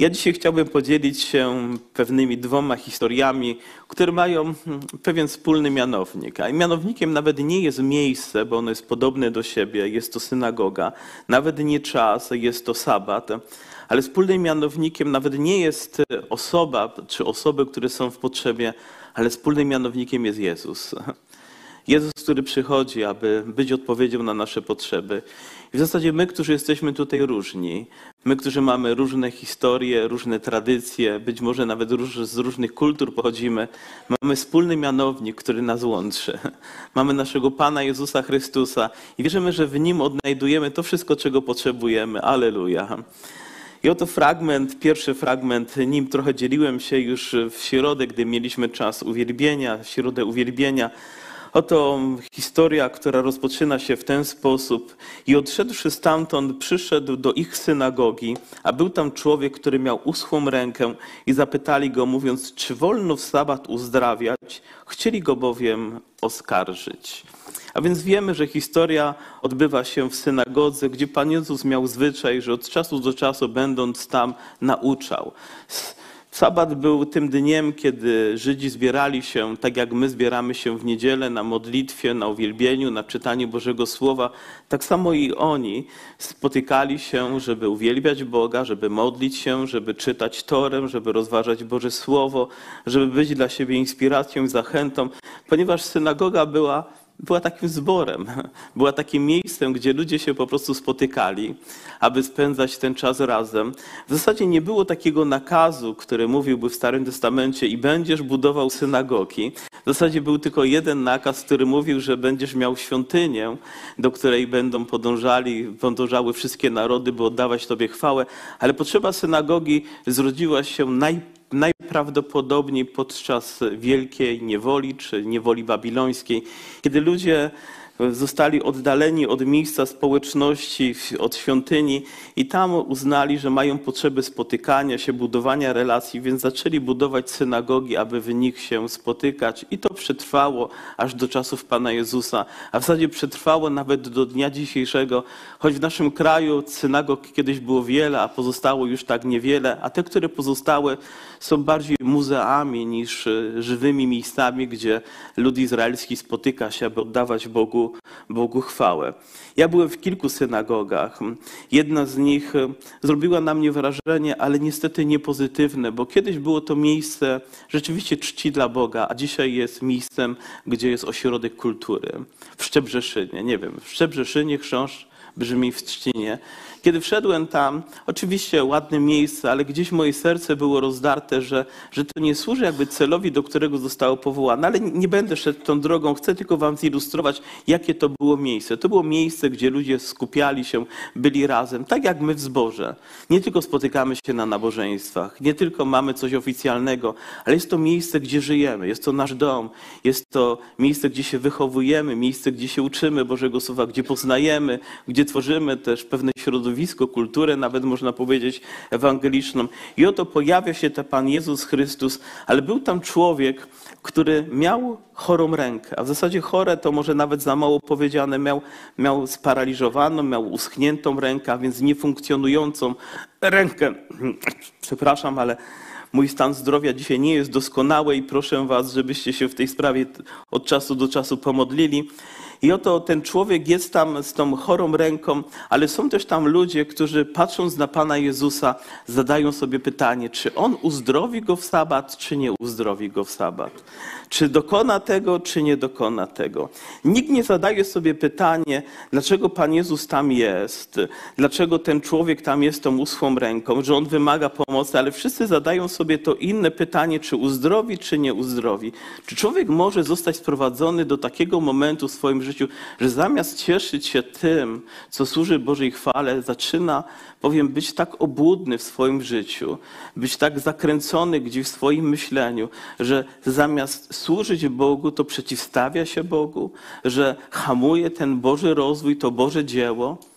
Ja dzisiaj chciałbym podzielić się pewnymi dwoma historiami, które mają hmm, pewien wspólny mianownik. A mianownikiem nawet nie jest miejsce, bo ono jest podobne do siebie, jest to synagoga, nawet nie czas, jest to sabat, ale wspólnym mianownikiem nawet nie jest osoba czy osoby, które są w potrzebie, ale wspólnym mianownikiem jest Jezus. Jezus, który przychodzi, aby być odpowiedzią na nasze potrzeby. W zasadzie my, którzy jesteśmy tutaj różni, my, którzy mamy różne historie, różne tradycje, być może nawet z różnych kultur pochodzimy, mamy wspólny mianownik, który nas łączy. Mamy naszego Pana Jezusa Chrystusa i wierzymy, że w Nim odnajdujemy to wszystko, czego potrzebujemy. Aleluja. I oto fragment, pierwszy fragment, nim trochę dzieliłem się już w środę, gdy mieliśmy czas uwielbienia, środę uwielbienia. Oto historia, która rozpoczyna się w ten sposób. I odszedłszy stamtąd, przyszedł do ich synagogi, a był tam człowiek, który miał uschłą rękę i zapytali go, mówiąc, czy wolno w sabat uzdrawiać? Chcieli go bowiem oskarżyć. A więc wiemy, że historia odbywa się w synagodze, gdzie Pan Jezus miał zwyczaj, że od czasu do czasu, będąc tam, nauczał. Sabat był tym dniem, kiedy Żydzi zbierali się, tak jak my zbieramy się w niedzielę na modlitwie, na uwielbieniu, na czytaniu Bożego Słowa. Tak samo i oni spotykali się, żeby uwielbiać Boga, żeby modlić się, żeby czytać Torem, żeby rozważać Boże Słowo, żeby być dla siebie inspiracją i zachętą, ponieważ synagoga była była takim zborem, była takim miejscem, gdzie ludzie się po prostu spotykali, aby spędzać ten czas razem. W zasadzie nie było takiego nakazu, który mówiłby w Starym Testamencie i będziesz budował synagogi. W zasadzie był tylko jeden nakaz, który mówił, że będziesz miał świątynię, do której będą podążali, podążały wszystkie narody, by oddawać Tobie chwałę, ale potrzeba synagogi zrodziła się najpierw najprawdopodobniej podczas wielkiej niewoli czy niewoli babilońskiej, kiedy ludzie zostali oddaleni od miejsca społeczności, od świątyni i tam uznali, że mają potrzeby spotykania się, budowania relacji, więc zaczęli budować synagogi, aby w nich się spotykać. I to przetrwało aż do czasów Pana Jezusa, a w zasadzie przetrwało nawet do dnia dzisiejszego, choć w naszym kraju synagog kiedyś było wiele, a pozostało już tak niewiele, a te, które pozostały, są bardziej muzeami niż żywymi miejscami, gdzie lud izraelski spotyka się, aby oddawać Bogu Bogu, chwałę. Ja byłem w kilku synagogach. Jedna z nich e, zrobiła na mnie wrażenie, ale niestety nie pozytywne, bo kiedyś było to miejsce rzeczywiście czci dla Boga, a dzisiaj jest miejscem, gdzie jest ośrodek kultury. W Szczebrzeszynie, nie wiem, w Szczebrzeszynie chrząszcz brzmi w Trzcinie. Kiedy wszedłem tam, oczywiście ładne miejsce, ale gdzieś moje serce było rozdarte, że, że to nie służy jakby celowi, do którego zostało powołane. Ale nie będę szedł tą drogą, chcę tylko wam zilustrować, jakie to było miejsce. To było miejsce, gdzie ludzie skupiali się, byli razem, tak jak my w zborze. Nie tylko spotykamy się na nabożeństwach, nie tylko mamy coś oficjalnego, ale jest to miejsce, gdzie żyjemy, jest to nasz dom, jest to miejsce, gdzie się wychowujemy, miejsce, gdzie się uczymy Bożego Słowa, gdzie poznajemy, gdzie tworzymy też pewne środowisko, środowisko, kulturę, nawet można powiedzieć ewangeliczną. I oto pojawia się ten Pan Jezus Chrystus, ale był tam człowiek, który miał chorą rękę, a w zasadzie chore to może nawet za mało powiedziane, miał, miał sparaliżowaną, miał uschniętą rękę, a więc niefunkcjonującą rękę. Przepraszam, ale mój stan zdrowia dzisiaj nie jest doskonały i proszę Was, żebyście się w tej sprawie od czasu do czasu pomodlili. I oto ten człowiek jest tam z tą chorą ręką, ale są też tam ludzie, którzy patrząc na Pana Jezusa, zadają sobie pytanie, czy On uzdrowi go w sabat, czy nie uzdrowi go w sabat. Czy dokona tego, czy nie dokona tego. Nikt nie zadaje sobie pytanie, dlaczego Pan Jezus tam jest, dlaczego ten człowiek tam jest tą uschłą ręką, że on wymaga pomocy, ale wszyscy zadają sobie to inne pytanie, czy uzdrowi, czy nie uzdrowi. Czy człowiek może zostać sprowadzony do takiego momentu w swoim życiu, że zamiast cieszyć się tym, co służy Bożej chwale, zaczyna powiem, być tak obłudny w swoim życiu, być tak zakręcony gdzieś w swoim myśleniu, że zamiast służyć Bogu, to przeciwstawia się Bogu, że hamuje ten Boży rozwój, to Boże dzieło.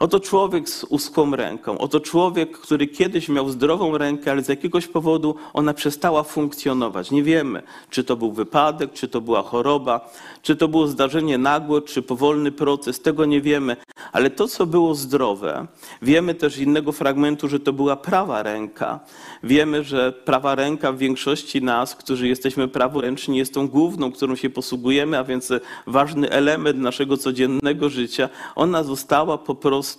Oto człowiek z uschłą ręką, oto człowiek, który kiedyś miał zdrową rękę, ale z jakiegoś powodu ona przestała funkcjonować. Nie wiemy, czy to był wypadek, czy to była choroba, czy to było zdarzenie nagłe, czy powolny proces, tego nie wiemy. Ale to, co było zdrowe, wiemy też z innego fragmentu, że to była prawa ręka. Wiemy, że prawa ręka w większości nas, którzy jesteśmy praworęczni, jest tą główną, którą się posługujemy, a więc ważny element naszego codziennego życia. Ona została po prostu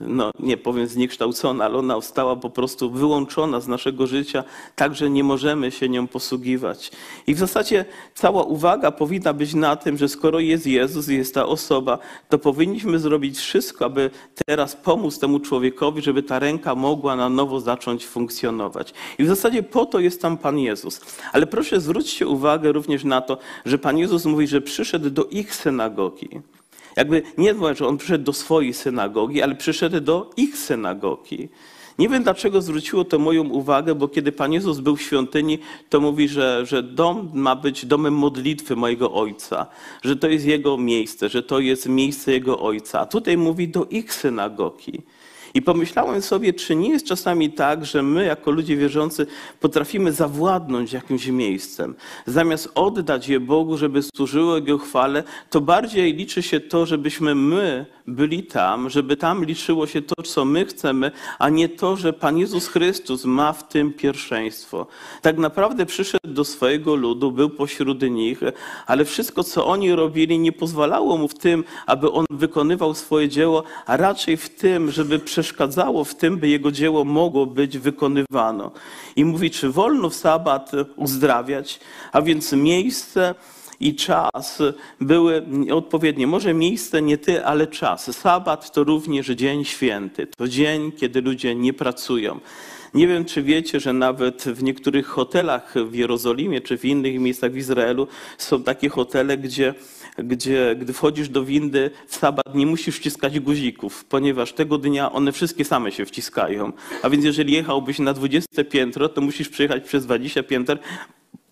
no nie powiem zniekształcona, ale ona została po prostu wyłączona z naszego życia, tak że nie możemy się nią posługiwać. I w zasadzie cała uwaga powinna być na tym, że skoro jest Jezus, jest ta osoba, to powinniśmy zrobić wszystko, aby teraz pomóc temu człowiekowi, żeby ta ręka mogła na nowo zacząć funkcjonować. I w zasadzie po to jest tam Pan Jezus. Ale proszę zwróćcie uwagę również na to, że Pan Jezus mówi, że przyszedł do ich synagogi. Jakby nie że on przyszedł do swojej synagogi, ale przyszedł do ich synagogi. Nie wiem, dlaczego zwróciło to moją uwagę, bo kiedy Pan Jezus był w świątyni, to mówi, że, że dom ma być domem modlitwy mojego Ojca, że to jest Jego miejsce, że to jest miejsce Jego Ojca. A tutaj mówi do ich synagogi. I pomyślałem sobie, czy nie jest czasami tak, że my, jako ludzie wierzący, potrafimy zawładnąć jakimś miejscem. Zamiast oddać je Bogu, żeby służyło Jego chwale, to bardziej liczy się to, żebyśmy my byli tam, żeby tam liczyło się to, co my chcemy, a nie to, że Pan Jezus Chrystus ma w tym pierwszeństwo. Tak naprawdę przyszedł do swojego ludu, był pośród nich, ale wszystko, co oni robili, nie pozwalało mu w tym, aby on wykonywał swoje dzieło, a raczej w tym, żeby przeszkadzało w tym, by jego dzieło mogło być wykonywano. I mówi, czy wolno w sabat uzdrawiać, a więc miejsce, i czas były odpowiednie. Może miejsce nie ty, ale czas. Sabat to również dzień święty. To dzień, kiedy ludzie nie pracują. Nie wiem, czy wiecie, że nawet w niektórych hotelach w Jerozolimie czy w innych miejscach w Izraelu są takie hotele, gdzie, gdzie gdy wchodzisz do windy w sabat nie musisz wciskać guzików, ponieważ tego dnia one wszystkie same się wciskają. A więc jeżeli jechałbyś na 20 piętro, to musisz przejechać przez 20 pięter,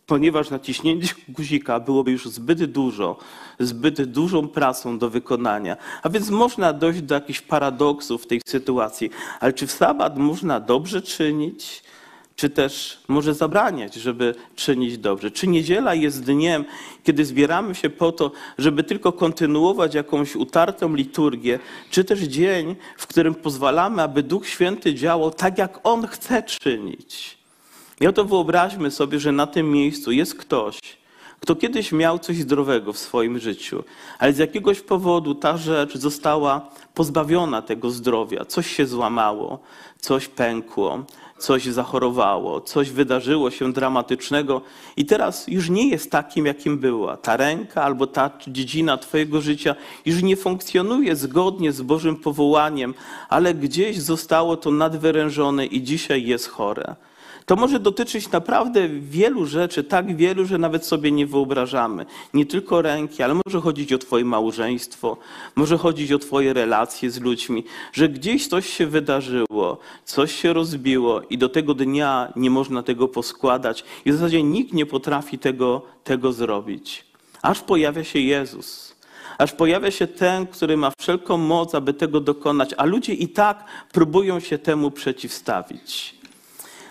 ponieważ naciśnięcie guzika byłoby już zbyt dużo, zbyt dużą pracą do wykonania. A więc można dojść do jakichś paradoksów w tej sytuacji. Ale czy w sabat można dobrze czynić? Czy też może zabraniać, żeby czynić dobrze? Czy niedziela jest dniem, kiedy zbieramy się po to, żeby tylko kontynuować jakąś utartą liturgię, czy też dzień, w którym pozwalamy, aby Duch Święty działał tak, jak On chce czynić? I oto wyobraźmy sobie, że na tym miejscu jest ktoś, kto kiedyś miał coś zdrowego w swoim życiu, ale z jakiegoś powodu ta rzecz została pozbawiona tego zdrowia. Coś się złamało, coś pękło, coś zachorowało, coś wydarzyło się dramatycznego i teraz już nie jest takim, jakim była. Ta ręka albo ta dziedzina Twojego życia już nie funkcjonuje zgodnie z Bożym powołaniem, ale gdzieś zostało to nadwyrężone i dzisiaj jest chore. To może dotyczyć naprawdę wielu rzeczy, tak wielu, że nawet sobie nie wyobrażamy. Nie tylko ręki, ale może chodzić o Twoje małżeństwo, może chodzić o Twoje relacje z ludźmi, że gdzieś coś się wydarzyło, coś się rozbiło i do tego dnia nie można tego poskładać. I w zasadzie nikt nie potrafi tego, tego zrobić. Aż pojawia się Jezus aż pojawia się ten, który ma wszelką moc, aby tego dokonać, a ludzie i tak próbują się temu przeciwstawić.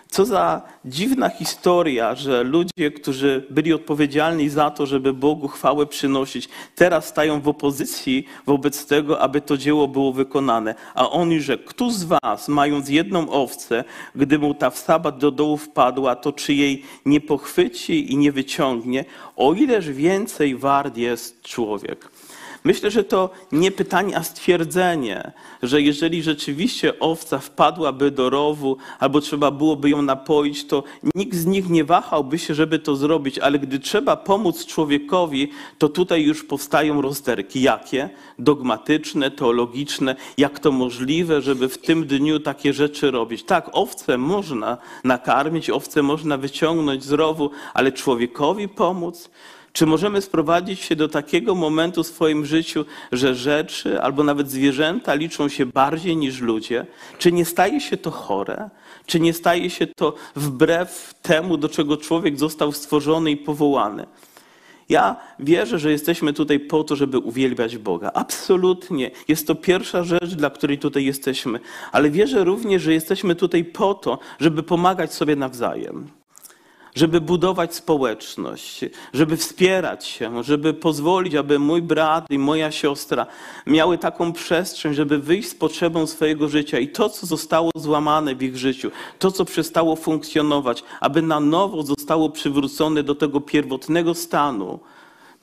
Co za dziwna historia, że ludzie, którzy byli odpowiedzialni za to, żeby Bogu chwałę przynosić, teraz stają w opozycji wobec tego, aby to dzieło było wykonane. A on rzekł, kto z was, mając jedną owcę, gdy mu ta w sabat do dołu wpadła, to czy jej nie pochwyci i nie wyciągnie, o ileż więcej wart jest człowiek. Myślę, że to nie pytanie, a stwierdzenie, że jeżeli rzeczywiście owca wpadłaby do rowu albo trzeba byłoby ją napoić, to nikt z nich nie wahałby się, żeby to zrobić, ale gdy trzeba pomóc człowiekowi, to tutaj już powstają rozterki. Jakie? Dogmatyczne, teologiczne. Jak to możliwe, żeby w tym dniu takie rzeczy robić? Tak, owce można nakarmić, owce można wyciągnąć z rowu, ale człowiekowi pomóc? Czy możemy sprowadzić się do takiego momentu w swoim życiu, że rzeczy albo nawet zwierzęta liczą się bardziej niż ludzie? Czy nie staje się to chore? Czy nie staje się to wbrew temu, do czego człowiek został stworzony i powołany? Ja wierzę, że jesteśmy tutaj po to, żeby uwielbiać Boga. Absolutnie. Jest to pierwsza rzecz, dla której tutaj jesteśmy. Ale wierzę również, że jesteśmy tutaj po to, żeby pomagać sobie nawzajem żeby budować społeczność, żeby wspierać się, żeby pozwolić, aby mój brat i moja siostra miały taką przestrzeń, żeby wyjść z potrzebą swojego życia. I to, co zostało złamane w ich życiu, to, co przestało funkcjonować, aby na nowo zostało przywrócone do tego pierwotnego stanu,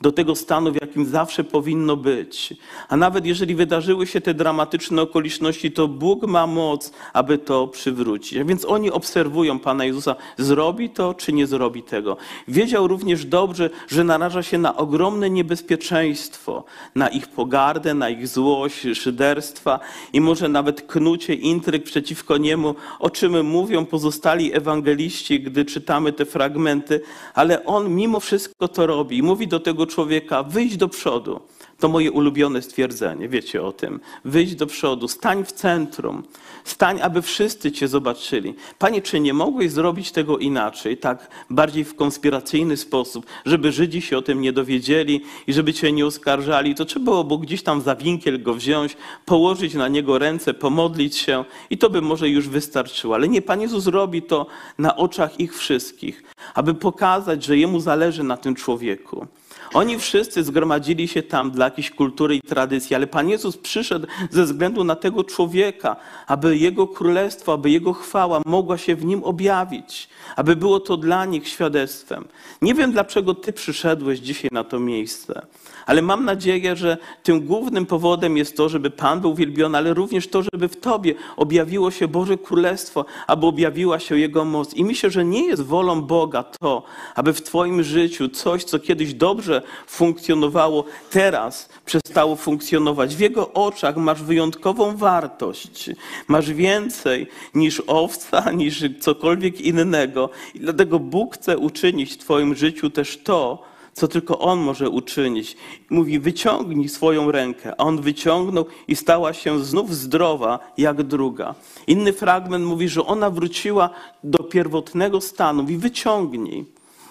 do tego stanu, w jakim zawsze powinno być. A nawet jeżeli wydarzyły się te dramatyczne okoliczności, to Bóg ma moc, aby to przywrócić. A więc oni obserwują Pana Jezusa, zrobi to czy nie zrobi tego. Wiedział również dobrze, że naraża się na ogromne niebezpieczeństwo, na ich pogardę, na ich złość, szyderstwa i może nawet knucie, intryg przeciwko niemu, o czym mówią pozostali ewangeliści, gdy czytamy te fragmenty, ale on mimo wszystko to robi mówi do tego człowieka: wyjdź do przodu. To moje ulubione stwierdzenie, wiecie o tym. Wyjdź do przodu, stań w centrum, stań, aby wszyscy Cię zobaczyli. Panie, czy nie mogłeś zrobić tego inaczej, tak bardziej w konspiracyjny sposób, żeby Żydzi się o tym nie dowiedzieli i żeby Cię nie oskarżali? To trzeba było gdzieś tam za winkiel go wziąć, położyć na niego ręce, pomodlić się i to by może już wystarczyło. Ale nie, Pan Jezus robi to na oczach ich wszystkich, aby pokazać, że Jemu zależy na tym człowieku. Oni wszyscy zgromadzili się tam dla jakiejś kultury i tradycji, ale Pan Jezus przyszedł ze względu na tego człowieka, aby Jego królestwo, aby Jego chwała mogła się w nim objawić, aby było to dla nich świadectwem. Nie wiem, dlaczego Ty przyszedłeś dzisiaj na to miejsce, ale mam nadzieję, że tym głównym powodem jest to, żeby Pan był uwielbiony, ale również to, żeby w Tobie objawiło się Boże Królestwo, aby objawiła się Jego moc. I myślę, że nie jest wolą Boga to, aby w Twoim życiu coś, co kiedyś dobrze funkcjonowało, teraz przestało funkcjonować. W Jego oczach masz wyjątkową wartość. Masz więcej niż owca, niż cokolwiek innego. I dlatego Bóg chce uczynić w Twoim życiu też to, co tylko On może uczynić. Mówi, wyciągnij swoją rękę. A On wyciągnął i stała się znów zdrowa, jak druga. Inny fragment mówi, że ona wróciła do pierwotnego stanu. Mówi, wyciągnij.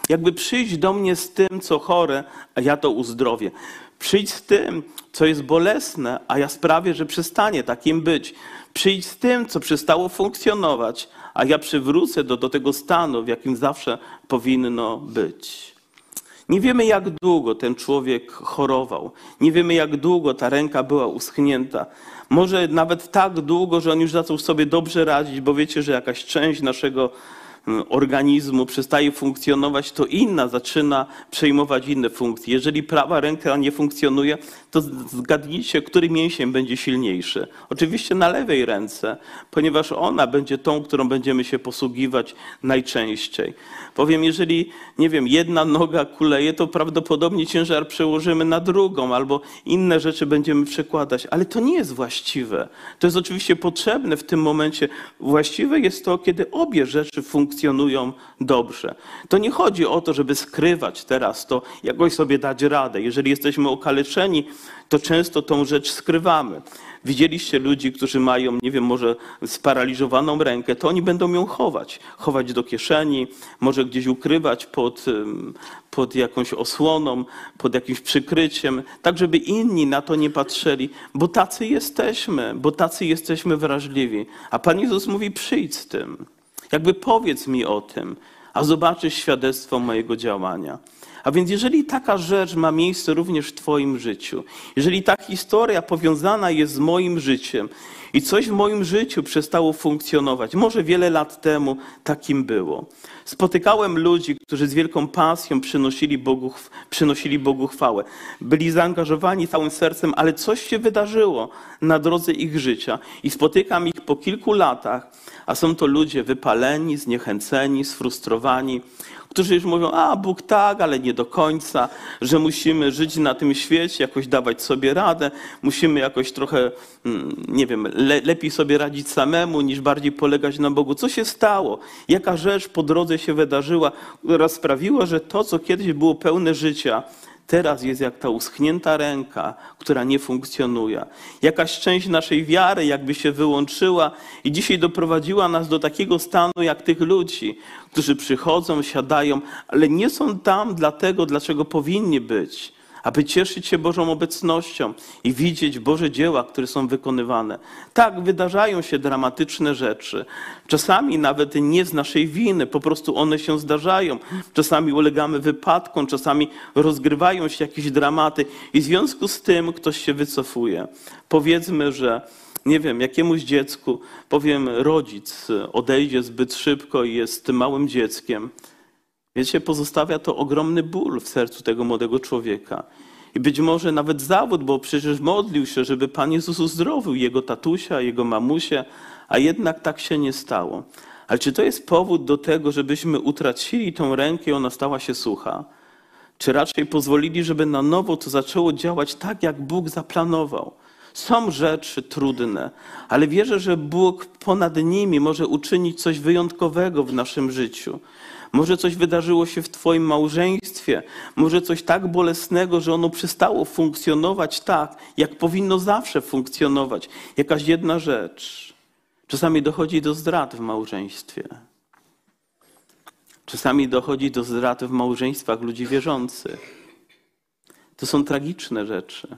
Jakby przyjść do mnie z tym, co chore, a ja to uzdrowię. Przyjdź z tym, co jest bolesne, a ja sprawię, że przestanie takim być. Przyjdź z tym, co przestało funkcjonować, a ja przywrócę do, do tego stanu, w jakim zawsze powinno być. Nie wiemy, jak długo ten człowiek chorował. Nie wiemy, jak długo ta ręka była uschnięta. Może nawet tak długo, że on już zaczął sobie dobrze radzić, bo wiecie, że jakaś część naszego organizmu przestaje funkcjonować, to inna zaczyna przejmować inne funkcje. Jeżeli prawa ręka nie funkcjonuje, to zgadnijcie, który mięsień będzie silniejszy. Oczywiście na lewej ręce, ponieważ ona będzie tą, którą będziemy się posługiwać najczęściej. Powiem, jeżeli, nie wiem, jedna noga kuleje, to prawdopodobnie ciężar przełożymy na drugą, albo inne rzeczy będziemy przekładać, ale to nie jest właściwe. To jest oczywiście potrzebne w tym momencie. Właściwe jest to, kiedy obie rzeczy funkcjonują dobrze. To nie chodzi o to, żeby skrywać teraz to, jakoś sobie dać radę. Jeżeli jesteśmy okaleczeni, to często tą rzecz skrywamy. Widzieliście ludzi, którzy mają, nie wiem, może sparaliżowaną rękę, to oni będą ją chować. Chować do kieszeni, może gdzieś ukrywać pod, pod jakąś osłoną, pod jakimś przykryciem, tak żeby inni na to nie patrzyli, bo tacy jesteśmy, bo tacy jesteśmy wrażliwi. A Pan Jezus mówi: przyjdź z tym. Jakby powiedz mi o tym, a zobaczysz świadectwo mojego działania. A więc jeżeli taka rzecz ma miejsce również w Twoim życiu, jeżeli ta historia powiązana jest z moim życiem i coś w moim życiu przestało funkcjonować, może wiele lat temu takim było. Spotykałem ludzi, którzy z wielką pasją przynosili Bogu, przynosili Bogu chwałę. Byli zaangażowani całym sercem, ale coś się wydarzyło na drodze ich życia. I spotykam ich po kilku latach, a są to ludzie wypaleni, zniechęceni, sfrustrowani, którzy już mówią, a Bóg tak, ale nie do końca, że musimy żyć na tym świecie, jakoś dawać sobie radę, musimy jakoś trochę, mm, nie wiem, le, lepiej sobie radzić samemu, niż bardziej polegać na Bogu. Co się stało? Jaka rzecz po drodze się wydarzyła, która sprawiła, że to, co kiedyś było pełne życia, Teraz jest jak ta uschnięta ręka, która nie funkcjonuje. Jakaś część naszej wiary jakby się wyłączyła i dzisiaj doprowadziła nas do takiego stanu jak tych ludzi, którzy przychodzą, siadają, ale nie są tam dlatego, dlaczego powinni być aby cieszyć się Bożą obecnością i widzieć Boże dzieła, które są wykonywane. Tak, wydarzają się dramatyczne rzeczy. Czasami nawet nie z naszej winy, po prostu one się zdarzają. Czasami ulegamy wypadkom, czasami rozgrywają się jakieś dramaty i w związku z tym ktoś się wycofuje. Powiedzmy, że nie wiem, jakiemuś dziecku, powiem, rodzic odejdzie zbyt szybko i jest małym dzieckiem. Wiecie, pozostawia to ogromny ból w sercu tego młodego człowieka. I być może nawet zawód, bo przecież modlił się, żeby Pan Jezus uzdrowił jego tatusia, jego mamusię, a jednak tak się nie stało. Ale czy to jest powód do tego, żebyśmy utracili tą rękę i ona stała się sucha? Czy raczej pozwolili, żeby na nowo to zaczęło działać tak, jak Bóg zaplanował? Są rzeczy trudne, ale wierzę, że Bóg ponad nimi może uczynić coś wyjątkowego w naszym życiu. Może coś wydarzyło się w Twoim małżeństwie, może coś tak bolesnego, że ono przestało funkcjonować tak, jak powinno zawsze funkcjonować. Jakaś jedna rzecz. Czasami dochodzi do zdrad w małżeństwie. Czasami dochodzi do zdrad w małżeństwach ludzi wierzących. To są tragiczne rzeczy,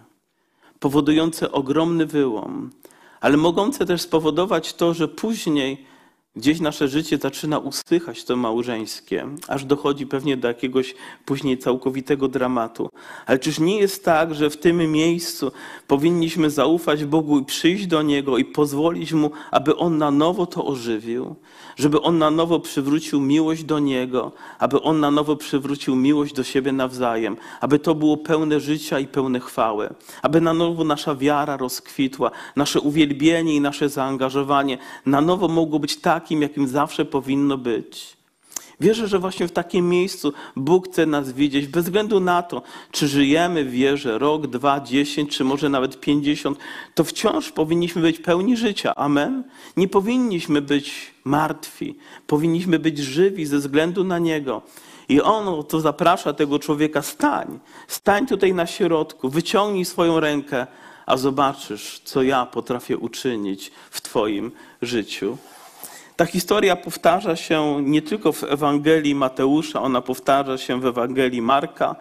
powodujące ogromny wyłom, ale mogące też spowodować to, że później Gdzieś nasze życie zaczyna usychać, to małżeńskie, aż dochodzi pewnie do jakiegoś później całkowitego dramatu. Ale czyż nie jest tak, że w tym miejscu powinniśmy zaufać Bogu i przyjść do Niego i pozwolić Mu, aby On na nowo to ożywił? Żeby On na nowo przywrócił miłość do Niego, aby On na nowo przywrócił miłość do siebie nawzajem, aby to było pełne życia i pełne chwały, aby na nowo nasza wiara rozkwitła, nasze uwielbienie i nasze zaangażowanie na nowo mogło być tak, takim, jakim zawsze powinno być. Wierzę, że właśnie w takim miejscu Bóg chce nas widzieć, bez względu na to, czy żyjemy w wierze rok, dwa, dziesięć, czy może nawet pięćdziesiąt, to wciąż powinniśmy być pełni życia. Amen? Nie powinniśmy być martwi, powinniśmy być żywi ze względu na Niego. I On to zaprasza tego człowieka, stań, stań tutaj na środku, wyciągnij swoją rękę, a zobaczysz, co ja potrafię uczynić w Twoim życiu. Ta historia powtarza się nie tylko w Ewangelii Mateusza, ona powtarza się w Ewangelii Marka,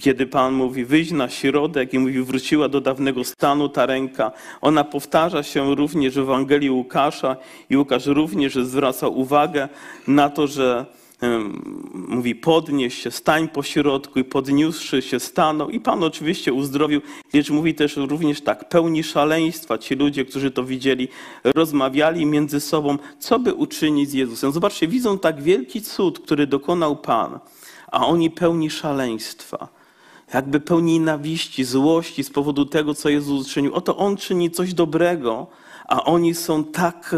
kiedy Pan mówi wyjść na środek i mówi wróciła do dawnego stanu ta ręka. Ona powtarza się również w Ewangelii Łukasza i Łukasz również zwraca uwagę na to, że mówi podnieś się, stań po środku i podniósłszy się stanął i Pan oczywiście uzdrowił, lecz mówi też również tak, pełni szaleństwa ci ludzie, którzy to widzieli, rozmawiali między sobą, co by uczynić z Jezusem. Zobaczcie, widzą tak wielki cud, który dokonał Pan, a oni pełni szaleństwa jakby pełni nienawiści, złości z powodu tego, co Jezus uczynił. Oto On czyni coś dobrego, a oni są tak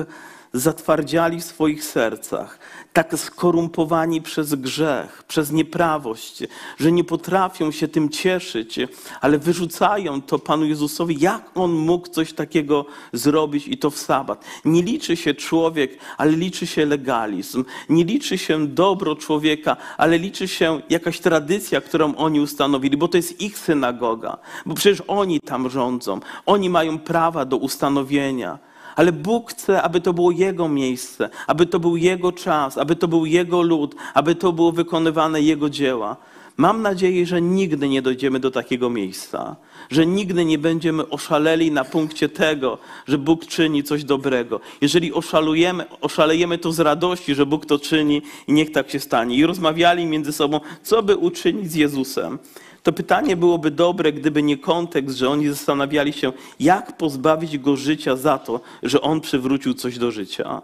zatwardziali w swoich sercach, tak skorumpowani przez grzech, przez nieprawość, że nie potrafią się tym cieszyć, ale wyrzucają to Panu Jezusowi, jak On mógł coś takiego zrobić i to w sabat. Nie liczy się człowiek, ale liczy się legalizm. Nie liczy się dobro człowieka, ale liczy się jakaś tradycja, którą oni ustanowili, bo to jest ich synagoga, bo przecież oni tam rządzą. Oni mają prawa do ustanowienia ale Bóg chce, aby to było Jego miejsce, aby to był Jego czas, aby to był Jego lud, aby to było wykonywane Jego dzieła. Mam nadzieję, że nigdy nie dojdziemy do takiego miejsca, że nigdy nie będziemy oszaleli na punkcie tego, że Bóg czyni coś dobrego. Jeżeli oszalujemy, oszalejemy to z radości, że Bóg to czyni i niech tak się stanie. I rozmawiali między sobą, co by uczynić z Jezusem. To pytanie byłoby dobre, gdyby nie kontekst, że oni zastanawiali się, jak pozbawić go życia za to, że on przywrócił coś do życia.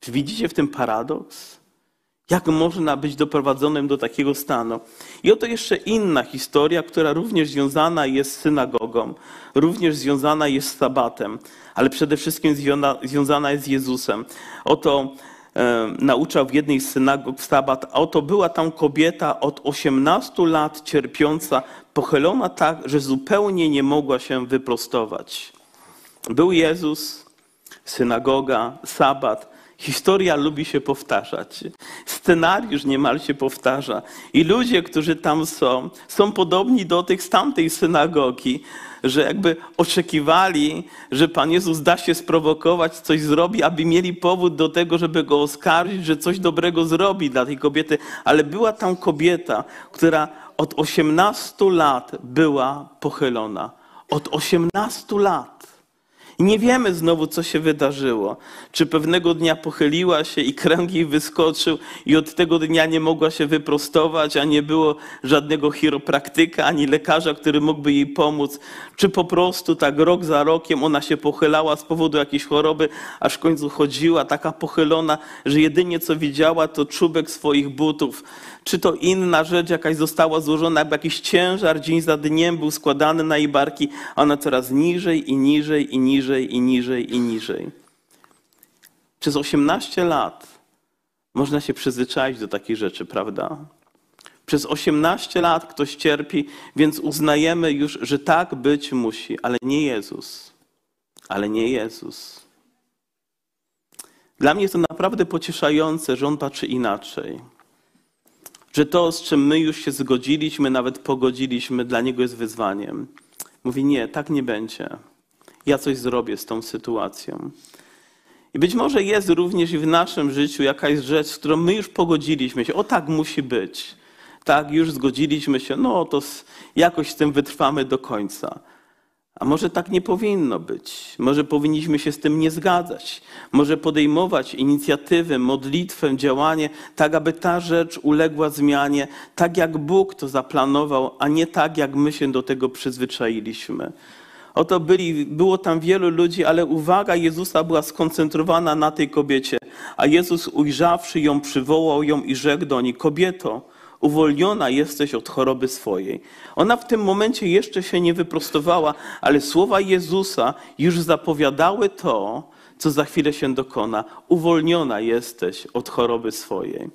Czy widzicie w tym paradoks? Jak można być doprowadzonym do takiego stanu? I oto jeszcze inna historia, która również związana jest z synagogą, również związana jest z sabatem, ale przede wszystkim związana jest z Jezusem. Oto nauczał w jednej z synagog w sabat, a oto była tam kobieta od 18 lat cierpiąca, pochylona tak, że zupełnie nie mogła się wyprostować. Był Jezus, synagoga, sabat Historia lubi się powtarzać. Scenariusz niemal się powtarza. I ludzie, którzy tam są, są podobni do tych z tamtej synagogi, że jakby oczekiwali, że Pan Jezus da się sprowokować, coś zrobi, aby mieli powód do tego, żeby go oskarżyć, że coś dobrego zrobi dla tej kobiety. Ale była tam kobieta, która od 18 lat była pochylona. Od 18 lat. I nie wiemy znowu, co się wydarzyło. Czy pewnego dnia pochyliła się i kręg jej wyskoczył i od tego dnia nie mogła się wyprostować, a nie było żadnego chiropraktyka ani lekarza, który mógłby jej pomóc. Czy po prostu tak rok za rokiem ona się pochylała z powodu jakiejś choroby, aż w końcu chodziła taka pochylona, że jedynie co widziała to czubek swoich butów czy to inna rzecz jakaś została złożona, jakby jakiś ciężar dzień za dniem był składany na jej barki, a ona coraz niżej i niżej i niżej i niżej i niżej. Przez 18 lat można się przyzwyczaić do takich rzeczy, prawda? Przez 18 lat ktoś cierpi, więc uznajemy już, że tak być musi, ale nie Jezus. Ale nie Jezus. Dla mnie jest to naprawdę pocieszające, że on patrzy inaczej że to, z czym my już się zgodziliśmy, nawet pogodziliśmy, dla niego jest wyzwaniem. Mówi: Nie, tak nie będzie. Ja coś zrobię z tą sytuacją. I być może jest również i w naszym życiu jakaś rzecz, z którą my już pogodziliśmy się. O tak musi być. Tak, już zgodziliśmy się, no to jakoś z tym wytrwamy do końca. A może tak nie powinno być? Może powinniśmy się z tym nie zgadzać? Może podejmować inicjatywę, modlitwę, działanie, tak aby ta rzecz uległa zmianie, tak jak Bóg to zaplanował, a nie tak jak my się do tego przyzwyczailiśmy. Oto byli, było tam wielu ludzi, ale uwaga Jezusa była skoncentrowana na tej kobiecie. A Jezus ujrzawszy ją, przywołał ją i rzekł do niej: Kobieto, uwolniona jesteś od choroby swojej. Ona w tym momencie jeszcze się nie wyprostowała, ale słowa Jezusa już zapowiadały to, co za chwilę się dokona. Uwolniona jesteś od choroby swojej.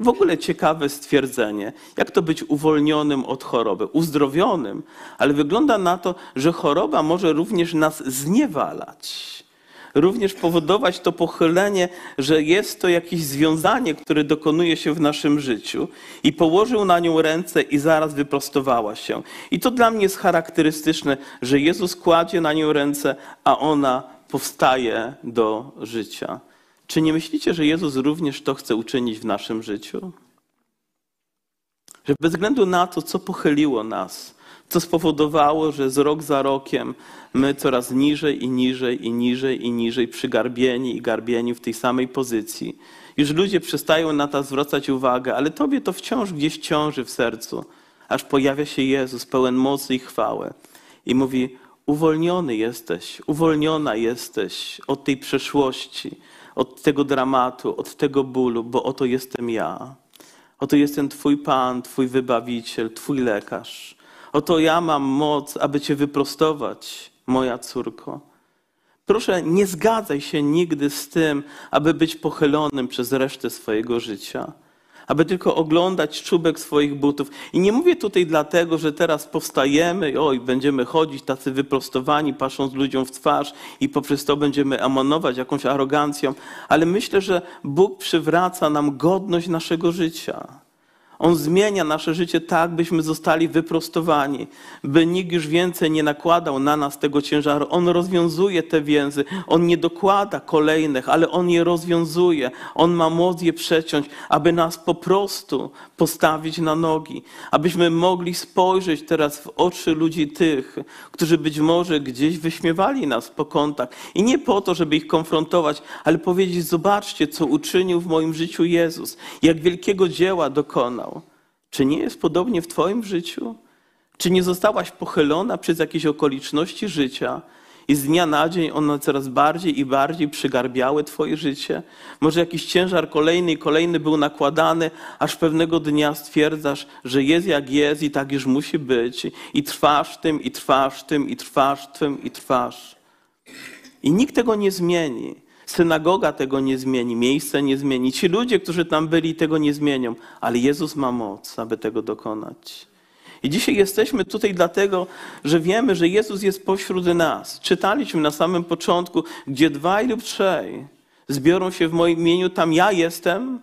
W ogóle ciekawe stwierdzenie, jak to być uwolnionym od choroby, uzdrowionym, ale wygląda na to, że choroba może również nas zniewalać również powodować to pochylenie, że jest to jakieś związanie, które dokonuje się w naszym życiu i położył na nią ręce i zaraz wyprostowała się. I to dla mnie jest charakterystyczne, że Jezus kładzie na nią ręce, a ona powstaje do życia. Czy nie myślicie, że Jezus również to chce uczynić w naszym życiu? Że bez względu na to, co pochyliło nas, co spowodowało, że z rok za rokiem my coraz niżej i niżej i niżej i niżej przygarbieni i garbieni w tej samej pozycji. Już ludzie przestają na to zwracać uwagę, ale tobie to wciąż gdzieś ciąży w sercu, aż pojawia się Jezus pełen mocy i chwały i mówi: Uwolniony jesteś, uwolniona jesteś od tej przeszłości, od tego dramatu, od tego bólu, bo oto jestem ja. Oto jestem Twój Pan, Twój wybawiciel, Twój lekarz. Oto ja mam moc, aby Cię wyprostować, moja córko. Proszę, nie zgadzaj się nigdy z tym, aby być pochylonym przez resztę swojego życia, aby tylko oglądać czubek swoich butów. I nie mówię tutaj dlatego, że teraz powstajemy i oj, będziemy chodzić tacy wyprostowani, patrząc ludziom w twarz i poprzez to będziemy amanować jakąś arogancją, ale myślę, że Bóg przywraca nam godność naszego życia. On zmienia nasze życie tak, byśmy zostali wyprostowani, by nikt już więcej nie nakładał na nas tego ciężaru. On rozwiązuje te więzy, on nie dokłada kolejnych, ale on je rozwiązuje. On ma moc je przeciąć, aby nas po prostu postawić na nogi, abyśmy mogli spojrzeć teraz w oczy ludzi tych, którzy być może gdzieś wyśmiewali nas po kątach. I nie po to, żeby ich konfrontować, ale powiedzieć: Zobaczcie, co uczynił w moim życiu Jezus, jak wielkiego dzieła dokonał. Czy nie jest podobnie w Twoim życiu? Czy nie zostałaś pochylona przez jakieś okoliczności życia i z dnia na dzień one coraz bardziej i bardziej przygarbiały Twoje życie? Może jakiś ciężar kolejny i kolejny był nakładany, aż pewnego dnia stwierdzasz, że jest jak jest i tak już musi być, i trwasz tym, i trwasz tym, i trwasz tym, i trwasz. I nikt tego nie zmieni. Synagoga tego nie zmieni, miejsce nie zmieni. Ci ludzie, którzy tam byli, tego nie zmienią, ale Jezus ma moc, aby tego dokonać. I dzisiaj jesteśmy tutaj dlatego, że wiemy, że Jezus jest pośród nas. Czytaliśmy na samym początku, gdzie dwaj lub trzej zbiorą się w moim imieniu, tam ja jestem.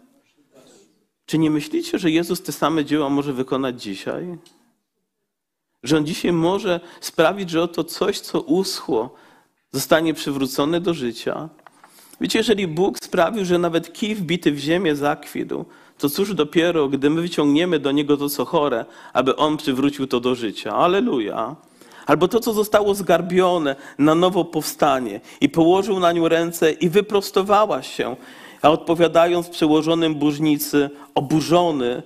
Czy nie myślicie, że Jezus te same dzieła może wykonać dzisiaj? Że On dzisiaj może sprawić, że oto coś, co uschło, zostanie przywrócone do życia? Wiecie, jeżeli Bóg sprawił, że nawet kij wbity w ziemię zakwitł, to cóż dopiero, gdy my wyciągniemy do Niego to, co chore, aby On przywrócił to do życia. Aleluja. Albo to, co zostało zgarbione, na nowo powstanie i położył na nią ręce i wyprostowała się. A odpowiadając przełożonym burznicy, oburzony,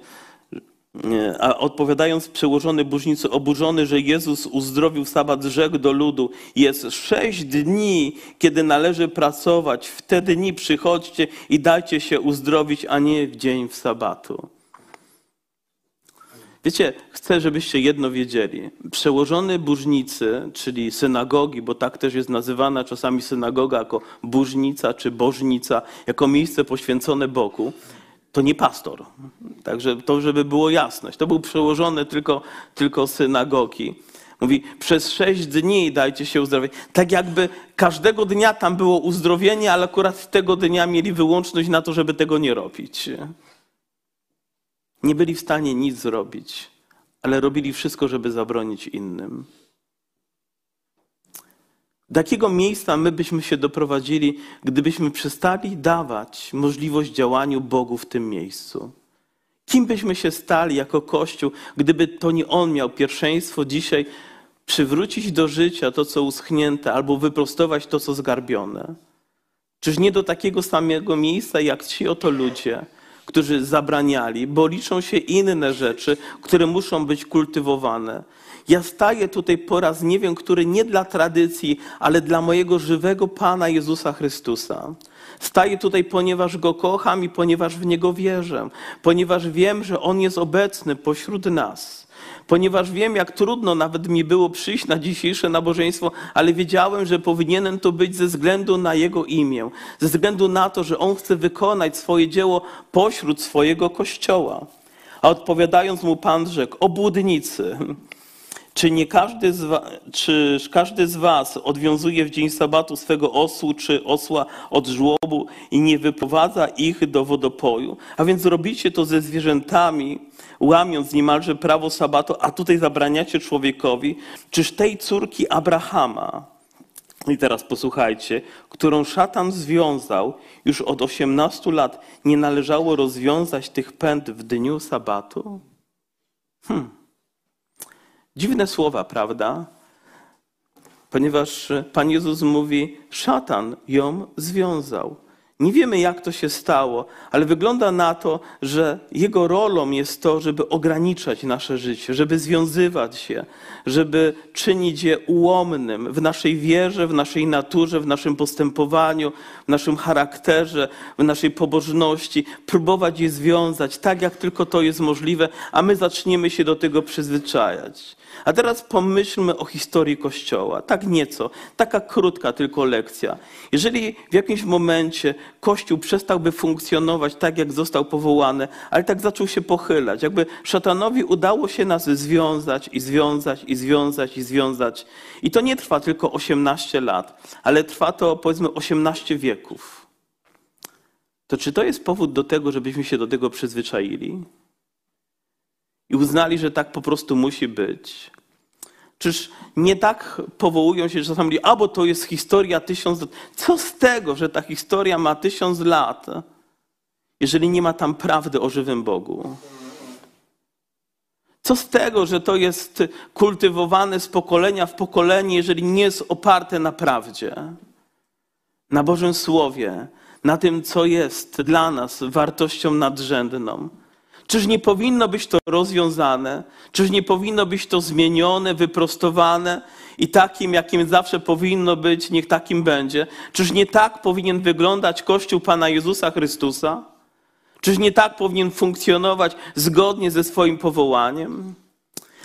a odpowiadając przełożony burznicy, oburzony, że Jezus uzdrowił sabat, rzekł do ludu, jest sześć dni, kiedy należy pracować, w te dni przychodźcie i dajcie się uzdrowić, a nie w dzień w sabatu. Wiecie, chcę, żebyście jedno wiedzieli. Przełożony burznicy, czyli synagogi, bo tak też jest nazywana czasami synagoga jako burznica czy bożnica, jako miejsce poświęcone Bogu, to nie pastor. Także to, żeby było jasność. To był przełożony tylko, tylko synagogi. Mówi, przez sześć dni dajcie się uzdrowić. Tak jakby każdego dnia tam było uzdrowienie, ale akurat tego dnia mieli wyłączność na to, żeby tego nie robić. Nie byli w stanie nic zrobić, ale robili wszystko, żeby zabronić innym. Do jakiego miejsca my byśmy się doprowadzili, gdybyśmy przestali dawać możliwość działaniu Bogu w tym miejscu? Kim byśmy się stali jako Kościół, gdyby to nie On miał pierwszeństwo dzisiaj przywrócić do życia to, co uschnięte, albo wyprostować to, co zgarbione? Czyż nie do takiego samego miejsca, jak ci oto ludzie, którzy zabraniali, bo liczą się inne rzeczy, które muszą być kultywowane. Ja staję tutaj po raz nie wiem, który nie dla tradycji, ale dla mojego żywego Pana Jezusa Chrystusa. Staję tutaj, ponieważ Go kocham i ponieważ w Niego wierzę, ponieważ wiem, że On jest obecny pośród nas ponieważ wiem, jak trudno nawet mi było przyjść na dzisiejsze nabożeństwo, ale wiedziałem, że powinienem to być ze względu na Jego imię, ze względu na to, że On chce wykonać swoje dzieło pośród swojego kościoła. A odpowiadając mu Pan rzekł, obłudnicy, czy nie każdy z, was, każdy z was odwiązuje w dzień sabatu swego osłu czy osła od żłobu i nie wyprowadza ich do wodopoju? A więc robicie to ze zwierzętami, łamiąc niemalże prawo sabatu, a tutaj zabraniacie człowiekowi. Czyż tej córki Abrahama, i teraz posłuchajcie, którą szatan związał już od 18 lat, nie należało rozwiązać tych pęd w dniu sabatu? Hmm. Dziwne słowa, prawda? Ponieważ Pan Jezus mówi, szatan ją związał. Nie wiemy, jak to się stało, ale wygląda na to, że jego rolą jest to, żeby ograniczać nasze życie, żeby związywać się, żeby czynić je ułomnym w naszej wierze, w naszej naturze, w naszym postępowaniu, w naszym charakterze, w naszej pobożności, próbować je związać tak, jak tylko to jest możliwe, a my zaczniemy się do tego przyzwyczajać. A teraz pomyślmy o historii Kościoła. Tak nieco, taka krótka tylko lekcja. Jeżeli w jakimś momencie Kościół przestałby funkcjonować tak, jak został powołany, ale tak zaczął się pochylać, jakby szatanowi udało się nas związać i związać i związać i związać. I to nie trwa tylko 18 lat, ale trwa to powiedzmy 18 wieków. To czy to jest powód do tego, żebyśmy się do tego przyzwyczaili? I uznali, że tak po prostu musi być. Czyż nie tak powołują się czasami, albo to jest historia tysiąc lat. Co z tego, że ta historia ma tysiąc lat, jeżeli nie ma tam prawdy o żywym Bogu? Co z tego, że to jest kultywowane z pokolenia w pokolenie, jeżeli nie jest oparte na prawdzie, na Bożym Słowie, na tym, co jest dla nas wartością nadrzędną? Czyż nie powinno być to rozwiązane? Czyż nie powinno być to zmienione, wyprostowane i takim, jakim zawsze powinno być, niech takim będzie? Czyż nie tak powinien wyglądać Kościół Pana Jezusa Chrystusa? Czyż nie tak powinien funkcjonować zgodnie ze swoim powołaniem?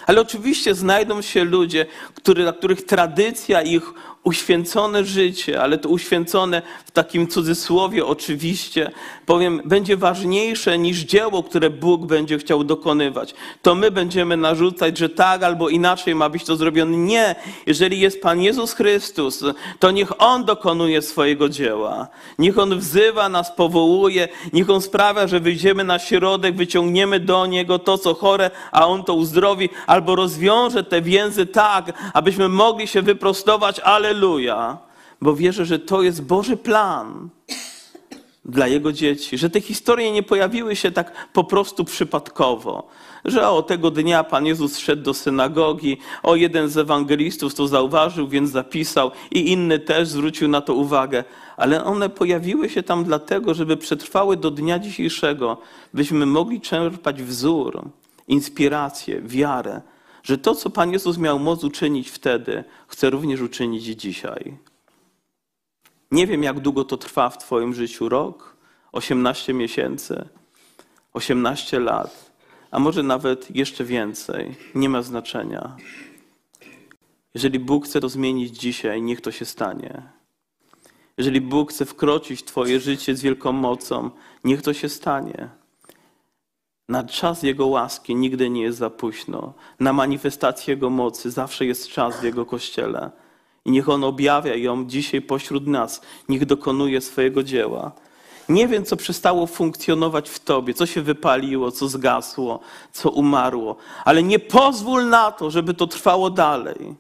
Ale oczywiście znajdą się ludzie, który, dla których tradycja ich uświęcone życie, ale to uświęcone w takim cudzysłowie oczywiście, powiem, będzie ważniejsze niż dzieło, które Bóg będzie chciał dokonywać. To my będziemy narzucać, że tak albo inaczej ma być to zrobione. Nie, jeżeli jest Pan Jezus Chrystus, to niech On dokonuje swojego dzieła. Niech On wzywa nas, powołuje, niech On sprawia, że wyjdziemy na środek, wyciągniemy do Niego to, co chore, a On to uzdrowi, albo rozwiąże te więzy tak, abyśmy mogli się wyprostować, ale Aleluja, bo wierzę, że to jest Boży plan dla Jego dzieci, że te historie nie pojawiły się tak po prostu przypadkowo, że o tego dnia Pan Jezus szedł do synagogi, o jeden z ewangelistów to zauważył, więc zapisał i inny też zwrócił na to uwagę, ale one pojawiły się tam dlatego, żeby przetrwały do dnia dzisiejszego, byśmy mogli czerpać wzór, inspirację, wiarę że to, co Pan Jezus miał moc uczynić wtedy, chce również uczynić dzisiaj. Nie wiem, jak długo to trwa w Twoim życiu rok, 18 miesięcy, 18 lat, a może nawet jeszcze więcej. Nie ma znaczenia. Jeżeli Bóg chce to zmienić dzisiaj, niech to się stanie. Jeżeli Bóg chce wkroczyć w Twoje życie z wielką mocą, niech to się stanie. Na czas Jego łaski nigdy nie jest za późno. Na manifestację Jego mocy zawsze jest czas w Jego kościele. I niech On objawia ją dzisiaj pośród nas. Niech dokonuje swojego dzieła. Nie wiem, co przestało funkcjonować w Tobie, co się wypaliło, co zgasło, co umarło, ale nie pozwól na to, żeby to trwało dalej.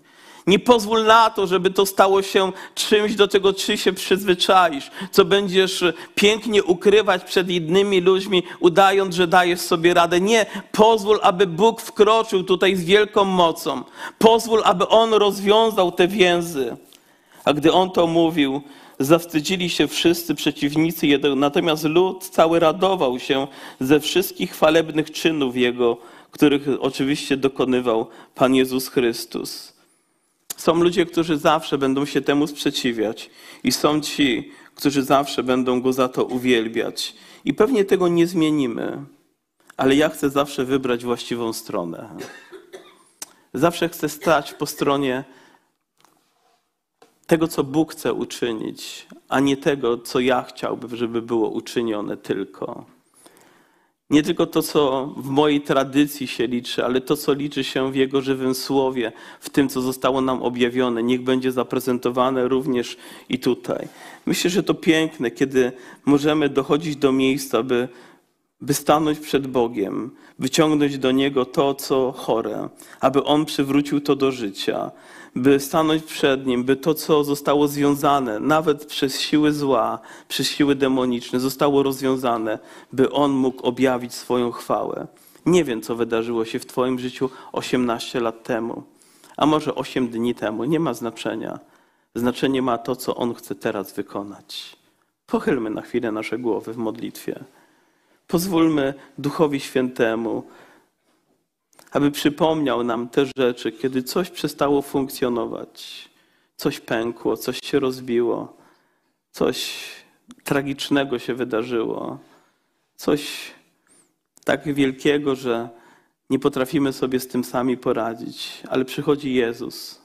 Nie pozwól na to, żeby to stało się czymś, do tego czy się przyzwyczaisz, co będziesz pięknie ukrywać przed innymi ludźmi, udając, że dajesz sobie radę. Nie, pozwól, aby Bóg wkroczył tutaj z wielką mocą. Pozwól, aby On rozwiązał te więzy. A gdy On to mówił, zawstydzili się wszyscy przeciwnicy Jego, natomiast lud cały radował się ze wszystkich chwalebnych czynów Jego, których oczywiście dokonywał Pan Jezus Chrystus. Są ludzie, którzy zawsze będą się temu sprzeciwiać, i są ci, którzy zawsze będą go za to uwielbiać. I pewnie tego nie zmienimy, ale ja chcę zawsze wybrać właściwą stronę. Zawsze chcę stać po stronie tego, co Bóg chce uczynić, a nie tego, co ja chciałbym, żeby było uczynione tylko. Nie tylko to, co w mojej tradycji się liczy, ale to, co liczy się w Jego żywym słowie, w tym, co zostało nam objawione. Niech będzie zaprezentowane również i tutaj. Myślę, że to piękne, kiedy możemy dochodzić do miejsca, by, by stanąć przed Bogiem, wyciągnąć do Niego to, co chore, aby On przywrócił to do życia, by stanąć przed Nim, by to, co zostało związane, nawet przez siły zła, przez siły demoniczne, zostało rozwiązane, by On mógł objawić swoją chwałę. Nie wiem, co wydarzyło się w Twoim życiu 18 lat temu, a może 8 dni temu, nie ma znaczenia. Znaczenie ma to, co On chce teraz wykonać. Pochylmy na chwilę nasze głowy w modlitwie. Pozwólmy Duchowi Świętemu, aby przypomniał nam te rzeczy, kiedy coś przestało funkcjonować, coś pękło, coś się rozbiło, coś tragicznego się wydarzyło, coś tak wielkiego, że nie potrafimy sobie z tym sami poradzić, ale przychodzi Jezus,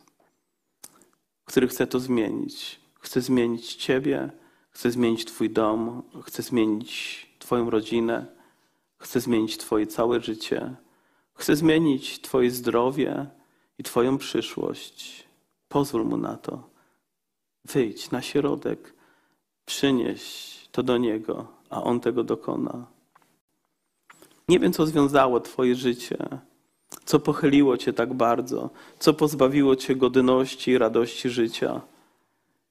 który chce to zmienić. Chce zmienić Ciebie, chce zmienić Twój dom, chce zmienić Twoją rodzinę, chce zmienić Twoje całe życie. Chce zmienić Twoje zdrowie i Twoją przyszłość. Pozwól mu na to. Wyjdź na środek, przynieś to do niego, a on tego dokona. Nie wiem, co związało Twoje życie, co pochyliło Cię tak bardzo, co pozbawiło Cię godności i radości życia.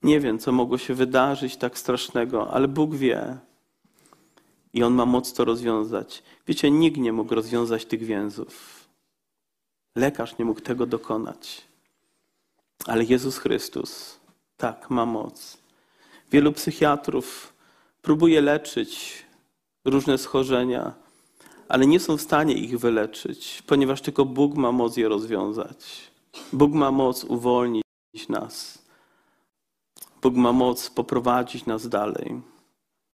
Nie wiem, co mogło się wydarzyć tak strasznego, ale Bóg wie. I On ma moc to rozwiązać. Wiecie, nikt nie mógł rozwiązać tych więzów. Lekarz nie mógł tego dokonać. Ale Jezus Chrystus, tak, ma moc. Wielu psychiatrów próbuje leczyć różne schorzenia, ale nie są w stanie ich wyleczyć, ponieważ tylko Bóg ma moc je rozwiązać. Bóg ma moc uwolnić nas. Bóg ma moc poprowadzić nas dalej.